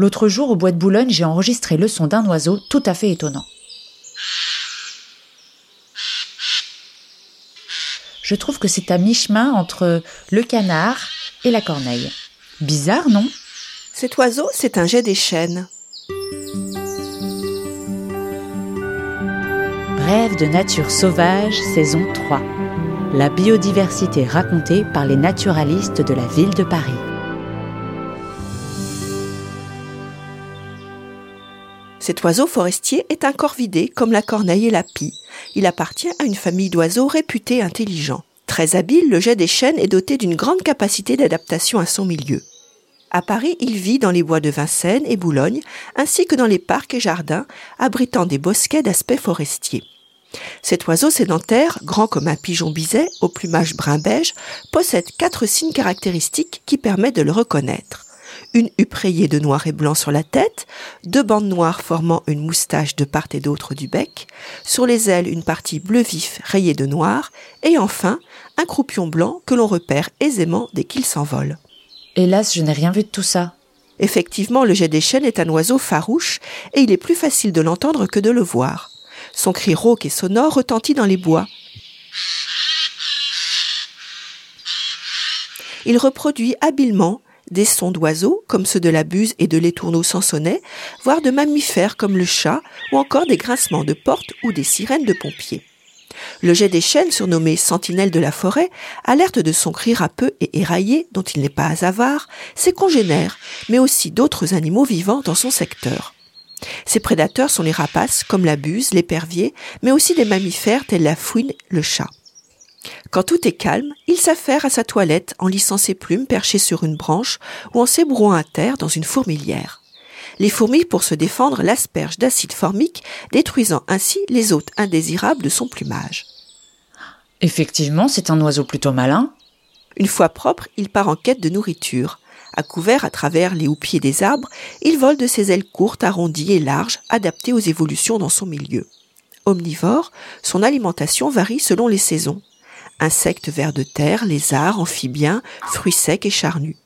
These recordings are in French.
L'autre jour, au bois de Boulogne, j'ai enregistré le son d'un oiseau tout à fait étonnant. Je trouve que c'est à mi-chemin entre le canard et la corneille. Bizarre, non? Cet oiseau, c'est un jet des chênes. Rêve de nature sauvage, saison 3. La biodiversité racontée par les naturalistes de la ville de Paris. Cet oiseau forestier est un corvidé comme la corneille et la pie. Il appartient à une famille d'oiseaux réputés intelligents. Très habile, le jet des chênes est doté d'une grande capacité d'adaptation à son milieu. À Paris, il vit dans les bois de Vincennes et Boulogne, ainsi que dans les parcs et jardins, abritant des bosquets d'aspect forestier. Cet oiseau sédentaire, grand comme un pigeon biset, au plumage brun-beige, possède quatre signes caractéristiques qui permettent de le reconnaître une huppe rayée de noir et blanc sur la tête, deux bandes noires formant une moustache de part et d'autre du bec, sur les ailes une partie bleu vif rayée de noir, et enfin un croupion blanc que l'on repère aisément dès qu'il s'envole. Hélas, je n'ai rien vu de tout ça. Effectivement, le jet des chênes est un oiseau farouche, et il est plus facile de l'entendre que de le voir. Son cri rauque et sonore retentit dans les bois. Il reproduit habilement des sons d'oiseaux comme ceux de la buse et de l'étourneau sansonnet, voire de mammifères comme le chat ou encore des grincements de portes ou des sirènes de pompiers. Le jet des chênes, surnommé sentinelle de la forêt, alerte de son cri râpeux et éraillé, dont il n'est pas avare, ses congénères, mais aussi d'autres animaux vivants dans son secteur. Ses prédateurs sont les rapaces, comme la buse, l'épervier, mais aussi des mammifères tels la fouine, le chat. Quand tout est calme, il s'affaire à sa toilette en lissant ses plumes perchées sur une branche ou en s'ébrouant à terre dans une fourmilière. Les fourmis, pour se défendre, l'aspergent d'acide formique, détruisant ainsi les hôtes indésirables de son plumage. Effectivement, c'est un oiseau plutôt malin. Une fois propre, il part en quête de nourriture. À couvert à travers les houppiers des arbres, il vole de ses ailes courtes, arrondies et larges, adaptées aux évolutions dans son milieu. Omnivore, son alimentation varie selon les saisons insectes vers de terre, lézards, amphibiens, fruits secs et charnus.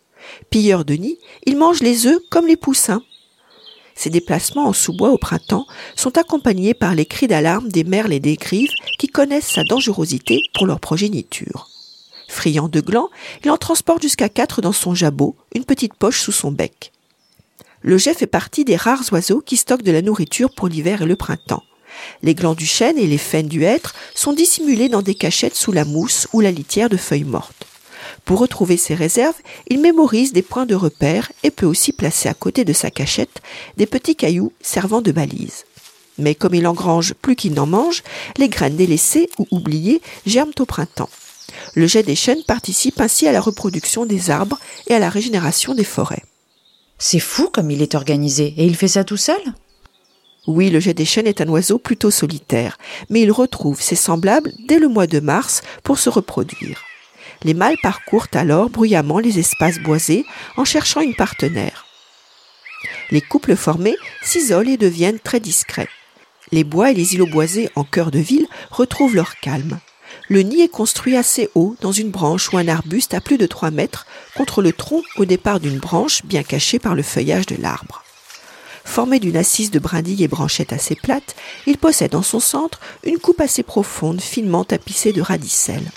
Pilleur de nid, il mange les œufs comme les poussins. Ses déplacements en sous-bois au printemps sont accompagnés par les cris d'alarme des merles et des grives qui connaissent sa dangerosité pour leur progéniture. Friand de glands, il en transporte jusqu'à quatre dans son jabot, une petite poche sous son bec. Le jet fait partie des rares oiseaux qui stockent de la nourriture pour l'hiver et le printemps. Les glands du chêne et les faines du hêtre sont dissimulés dans des cachettes sous la mousse ou la litière de feuilles mortes. Pour retrouver ses réserves, il mémorise des points de repère et peut aussi placer à côté de sa cachette des petits cailloux servant de balises. Mais comme il engrange plus qu'il n'en mange, les graines délaissées ou oubliées germent au printemps. Le jet des chênes participe ainsi à la reproduction des arbres et à la régénération des forêts. C'est fou comme il est organisé, et il fait ça tout seul? Oui, le jet des chênes est un oiseau plutôt solitaire, mais il retrouve ses semblables dès le mois de mars pour se reproduire. Les mâles parcourent alors bruyamment les espaces boisés en cherchant une partenaire. Les couples formés s'isolent et deviennent très discrets. Les bois et les îlots boisés en cœur de ville retrouvent leur calme. Le nid est construit assez haut, dans une branche ou un arbuste à plus de 3 mètres, contre le tronc au départ d'une branche bien cachée par le feuillage de l'arbre. Formé d'une assise de brindilles et branchettes assez plates, il possède en son centre une coupe assez profonde, finement tapissée de radicelles.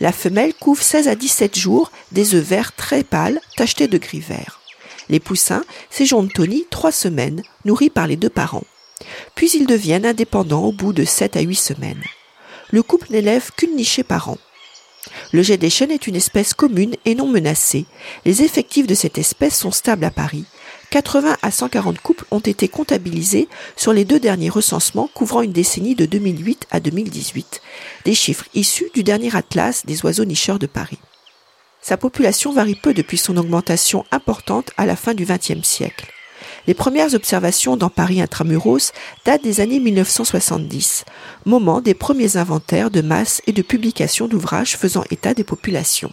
La femelle couve 16 à 17 jours des œufs verts très pâles, tachetés de gris vert. Les poussins séjournent au nid trois semaines, nourris par les deux parents. Puis ils deviennent indépendants au bout de 7 à 8 semaines. Le couple n'élève qu'une nichée par an. Le jet des chênes est une espèce commune et non menacée. Les effectifs de cette espèce sont stables à Paris. 80 à 140 couples ont été comptabilisés sur les deux derniers recensements couvrant une décennie de 2008 à 2018, des chiffres issus du dernier atlas des oiseaux nicheurs de Paris. Sa population varie peu depuis son augmentation importante à la fin du XXe siècle. Les premières observations dans Paris intramuros datent des années 1970, moment des premiers inventaires de masse et de publication d'ouvrages faisant état des populations.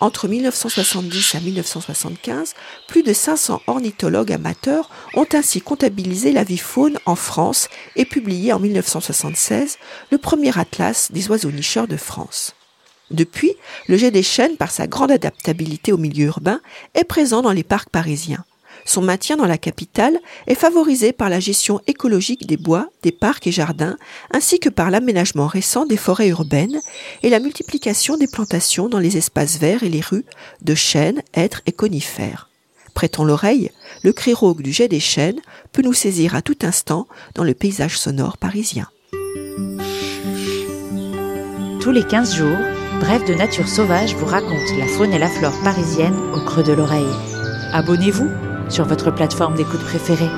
Entre 1970 et 1975, plus de 500 ornithologues amateurs ont ainsi comptabilisé la vie faune en France et publié en 1976 le premier atlas des oiseaux nicheurs de France. Depuis, le jet des chênes, par sa grande adaptabilité au milieu urbain, est présent dans les parcs parisiens. Son maintien dans la capitale est favorisé par la gestion écologique des bois, des parcs et jardins, ainsi que par l'aménagement récent des forêts urbaines et la multiplication des plantations dans les espaces verts et les rues de chênes, hêtres et conifères. Prêtons l'oreille, le cri rauque du jet des chênes peut nous saisir à tout instant dans le paysage sonore parisien. Tous les 15 jours, Bref de Nature Sauvage vous raconte la faune et la flore parisienne au creux de l'oreille. Abonnez-vous sur votre plateforme d'écoute préférée.